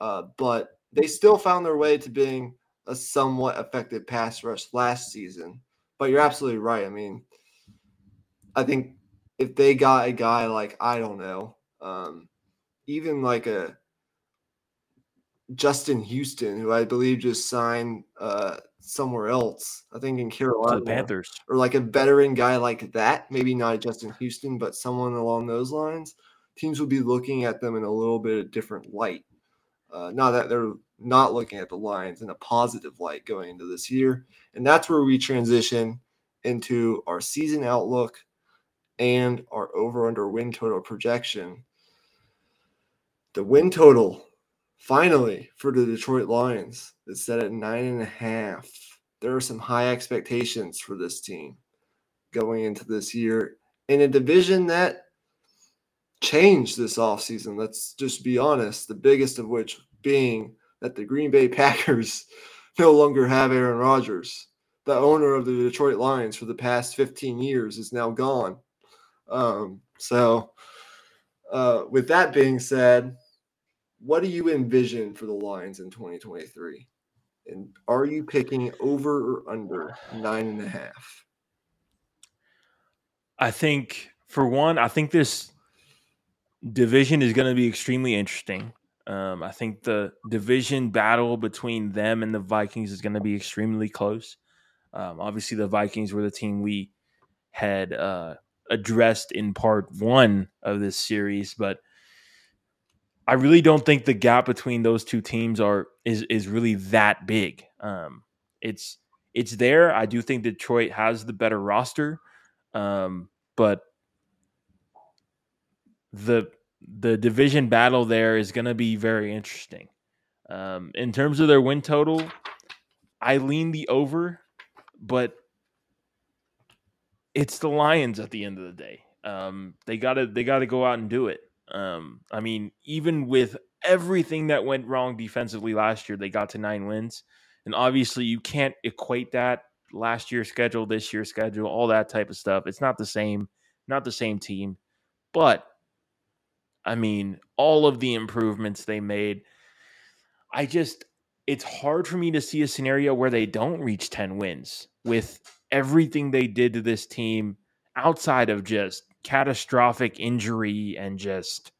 Uh, but they still found their way to being a somewhat effective pass rush last season. But you're absolutely right. I mean, I think if they got a guy like I don't know, um, even like a Justin Houston, who I believe just signed uh, somewhere else. I think in Carolina, the Panthers, or like a veteran guy like that. Maybe not Justin Houston, but someone along those lines. Teams will be looking at them in a little bit of different light. Uh, not that they're not looking at the Lions in a positive light going into this year, and that's where we transition into our season outlook and our over/under win total projection. The win total Finally, for the Detroit Lions, it's set at nine and a half. There are some high expectations for this team going into this year in a division that changed this offseason. Let's just be honest. The biggest of which being that the Green Bay Packers no longer have Aaron Rodgers. The owner of the Detroit Lions for the past 15 years is now gone. Um, so, uh, with that being said, what do you envision for the Lions in 2023? And are you picking over or under nine and a half? I think, for one, I think this division is going to be extremely interesting. Um, I think the division battle between them and the Vikings is going to be extremely close. Um, obviously, the Vikings were the team we had uh, addressed in part one of this series, but I really don't think the gap between those two teams are is is really that big. Um, it's it's there. I do think Detroit has the better roster, um, but the the division battle there is going to be very interesting. Um, in terms of their win total, I lean the over, but it's the Lions at the end of the day. Um, they gotta they gotta go out and do it. Um, I mean, even with everything that went wrong defensively last year, they got to nine wins. And obviously, you can't equate that last year's schedule, this year's schedule, all that type of stuff. It's not the same, not the same team. But I mean, all of the improvements they made, I just, it's hard for me to see a scenario where they don't reach 10 wins with everything they did to this team outside of just catastrophic injury and just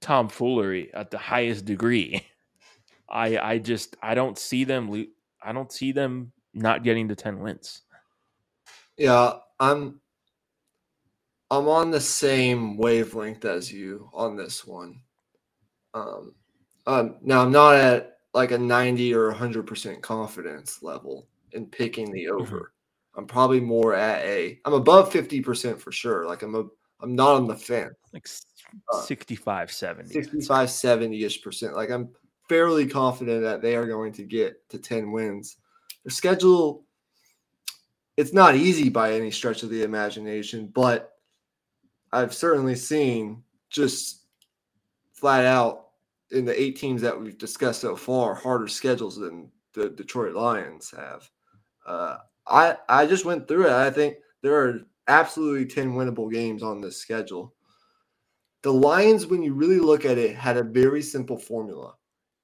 tomfoolery at the highest degree. I I just I don't see them I don't see them not getting to 10 wins. Yeah, I'm I'm on the same wavelength as you on this one. Um, um now I'm not at like a 90 or 100% confidence level in picking the Mm-hmm. over. I'm probably more at a I'm above 50% for sure. Like I'm a I'm not on the fence. Like Uh, 65, 70. 65 70ish percent. Like I'm fairly confident that they are going to get to 10 wins. Their schedule it's not easy by any stretch of the imagination, but I've certainly seen just flat out in the eight teams that we've discussed so far harder schedules than the Detroit Lions have. Uh, I I just went through it. I think there are absolutely 10 winnable games on this schedule. The Lions, when you really look at it, had a very simple formula.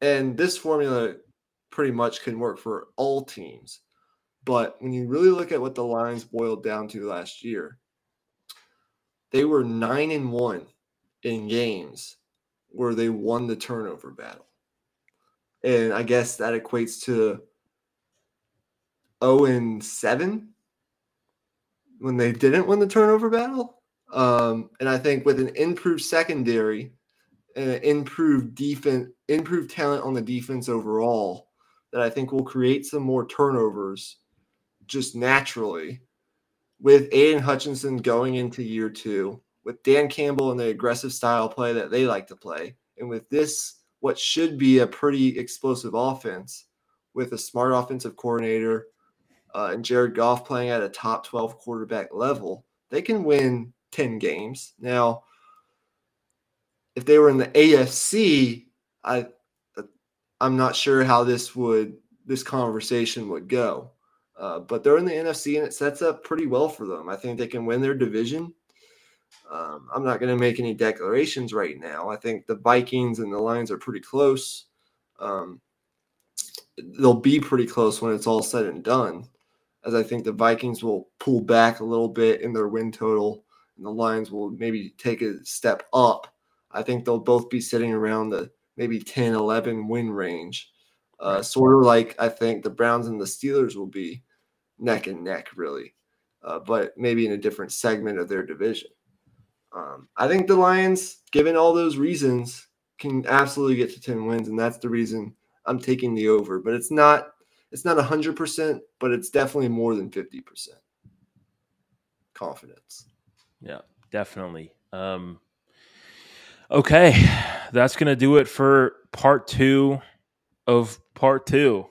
And this formula pretty much can work for all teams. But when you really look at what the Lions boiled down to last year, they were nine and one in games where they won the turnover battle. And I guess that equates to 0 and 7 when they didn't win the turnover battle. Um, and I think with an improved secondary and an improved defense, improved talent on the defense overall, that I think will create some more turnovers just naturally. With Aidan Hutchinson going into year two, with Dan Campbell and the aggressive style play that they like to play, and with this, what should be a pretty explosive offense with a smart offensive coordinator uh, and Jared Goff playing at a top 12 quarterback level, they can win 10 games. Now, if they were in the AFC, I I'm not sure how this would this conversation would go. Uh, but they're in the NFC and it sets up pretty well for them. I think they can win their division. Um, I'm not going to make any declarations right now. I think the Vikings and the Lions are pretty close. Um, they'll be pretty close when it's all said and done, as I think the Vikings will pull back a little bit in their win total, and the Lions will maybe take a step up. I think they'll both be sitting around the maybe 10, 11 win range, uh, sort of like I think the Browns and the Steelers will be neck and neck, really, uh, but maybe in a different segment of their division. Um, I think the Lions, given all those reasons, can absolutely get to 10 wins, and that's the reason I'm taking the over. But it's not it's not 100%, but it's definitely more than 50% confidence. Yeah, definitely. Um, okay, that's gonna do it for part two of part two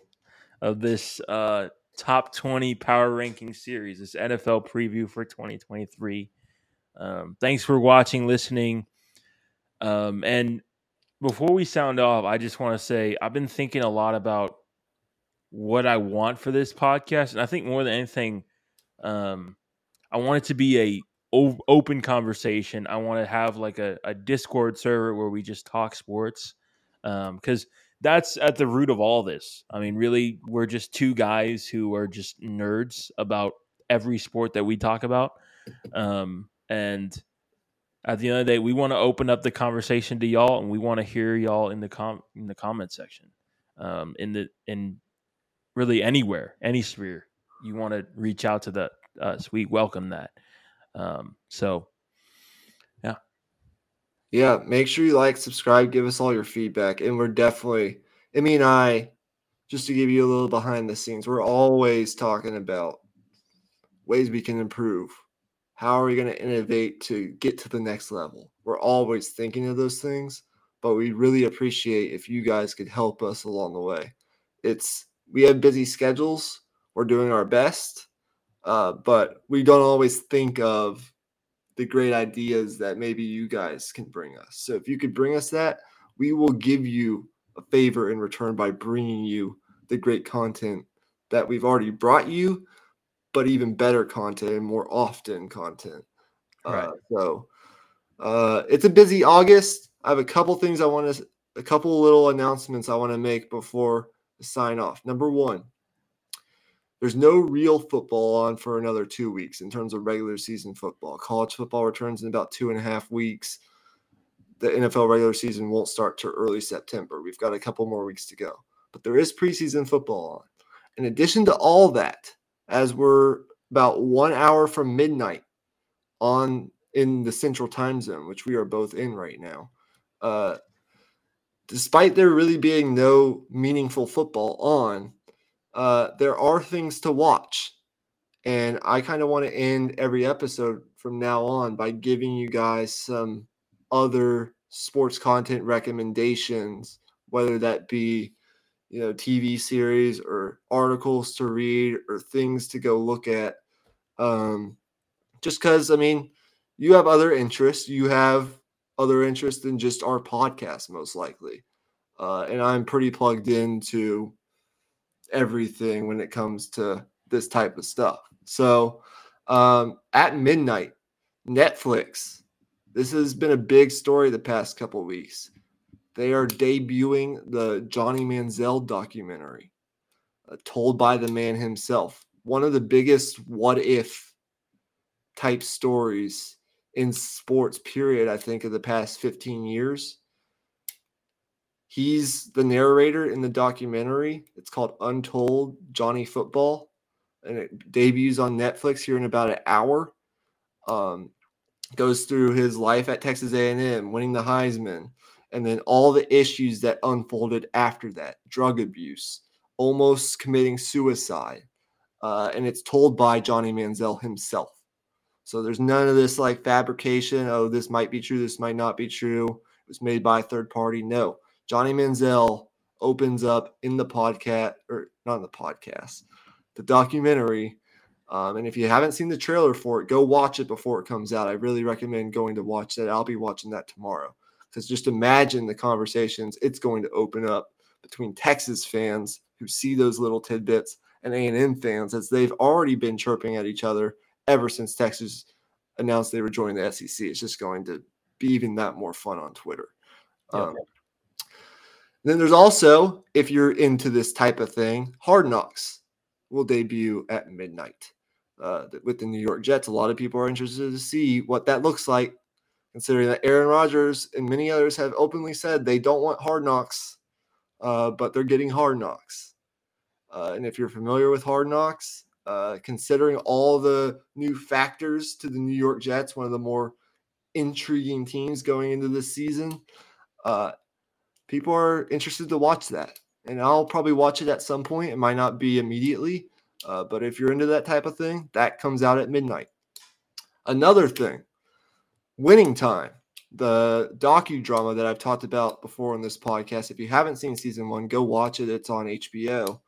of this uh, top 20 power ranking series, this NFL preview for 2023. Um, thanks for watching, listening. Um, and before we sound off, I just want to say I've been thinking a lot about what I want for this podcast. And I think more than anything, um, I want it to be a o- open conversation. I want to have like a, a Discord server where we just talk sports. Because that's at the root of all this. I mean, really, we're just two guys who are just nerds about every sport that we talk about. Um, and at the end of the day, we want to open up the conversation to y'all, and we want to hear y'all in the com in the comment section, um, in the in really anywhere, any sphere you want to reach out to the us. We welcome that. Um, so, Yeah, make sure you like, subscribe, give us all your feedback. And we're definitely, Emmy and I, just to give you a little behind the scenes, we're always talking about ways we can improve. How are we going to innovate to get to the next level? We're always thinking of those things, but we really appreciate if you guys could help us along the way. It's we have busy schedules. We're doing our best, uh, but we don't always think of the great ideas that maybe you guys can bring us. So if you could bring us that, we will give you a favor in return by bringing you the great content that we've already brought you, but even better content and more often content. Right. Uh, so uh, it's a busy August. I have a couple things I want to, a couple little announcements I want to make before sign off. Number one, there's no real football on for another two weeks in terms of regular season football. College football returns in about two and a half weeks. The NFL regular season won't start till early September. We've got a couple more weeks to go, but there is preseason football on. In addition to all that, as we're about one hour from midnight on in the central time zone, which we are both in right now. Uh, despite there really being no meaningful football on, uh, there are things to watch. And I kind of want to end every episode from now on by giving you guys some other sports content recommendations, whether that be you know TV series or articles to read or things to go look at. Um, just because I mean, you have other interests, you have other interests than just our podcast, most likely. Uh, and I'm pretty plugged into everything when it comes to this type of stuff. So um, at midnight, Netflix. This has been a big story the past couple weeks. They are debuting the Johnny Manziel documentary, uh, told by the man himself. One of the biggest what if type stories in sports, period, I think, of the past 15 years. He's the narrator in the documentary. It's called Untold Johnny Football, and it debuts on Netflix here in about an hour. Um, goes through his life at Texas A&M, winning the Heisman, and then all the issues that unfolded after that drug abuse, almost committing suicide. Uh, and it's told by Johnny Manziel himself. So there's none of this like fabrication. Oh, this might be true. This might not be true. It was made by a third party. No, Johnny Manziel opens up in the podcast, or not in the podcast, the documentary. Um, and if you haven't seen the trailer for it, go watch it before it comes out. I really recommend going to watch that. I'll be watching that tomorrow because just imagine the conversations it's going to open up between Texas fans who see those little tidbits and A&M fans as they've already been chirping at each other ever since Texas announced they were joining the SEC. It's just going to be even that more fun on Twitter. Um, then there's also, if you're into this type of thing, Hard Knocks will debut at midnight uh, with the New York Jets. A lot of people are interested to see what that looks like considering that Aaron Rodgers and many others have openly said they don't want hard knocks, uh, but they're getting hard knocks. Uh, and if you're familiar with hard knocks, uh, considering all the new factors to the New York Jets, one of the more intriguing teams going into this season, uh, people are interested to watch that. And I'll probably watch it at some point. It might not be immediately, uh, but if you're into that type of thing, that comes out at midnight. Another thing Winning Time, the docudrama that I've talked about before on this podcast. If you haven't seen season one, go watch it. It's on HBO.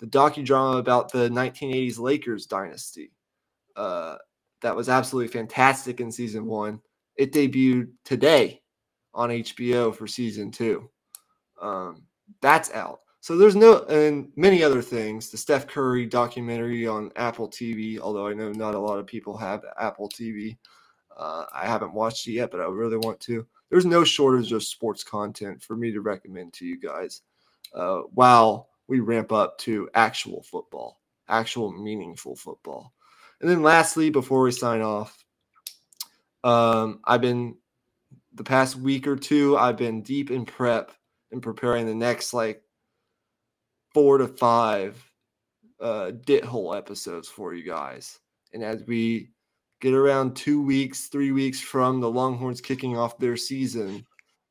The docudrama about the 1980s Lakers dynasty. Uh, that was absolutely fantastic in season one. It debuted today on HBO for season two. Um, that's out. So there's no, and many other things. The Steph Curry documentary on Apple TV, although I know not a lot of people have Apple TV. Uh, I haven't watched it yet, but I really want to. There's no shortage of sports content for me to recommend to you guys uh, while we ramp up to actual football, actual meaningful football. And then lastly, before we sign off, um, I've been the past week or two, I've been deep in prep and preparing the next like four to five uh, dit hole episodes for you guys. And as we get around two weeks, three weeks from the Longhorns kicking off their season.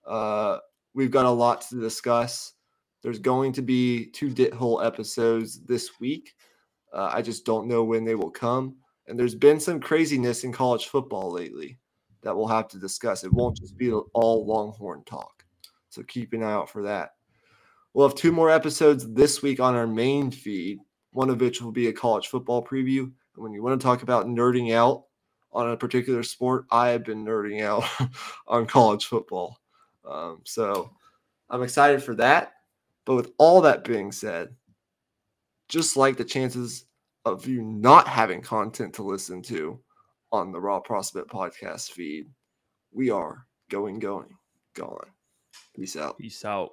Uh, we've got a lot to discuss. There's going to be two dit hole episodes this week. Uh, I just don't know when they will come. And there's been some craziness in college football lately that we'll have to discuss. It won't just be all Longhorn talk. So keep an eye out for that. We'll have two more episodes this week on our main feed, one of which will be a college football preview. And when you want to talk about nerding out, on a particular sport, I have been nerding out on college football. Um, so I'm excited for that. But with all that being said, just like the chances of you not having content to listen to on the Raw Prospect podcast feed, we are going, going, gone. Peace out. Peace out.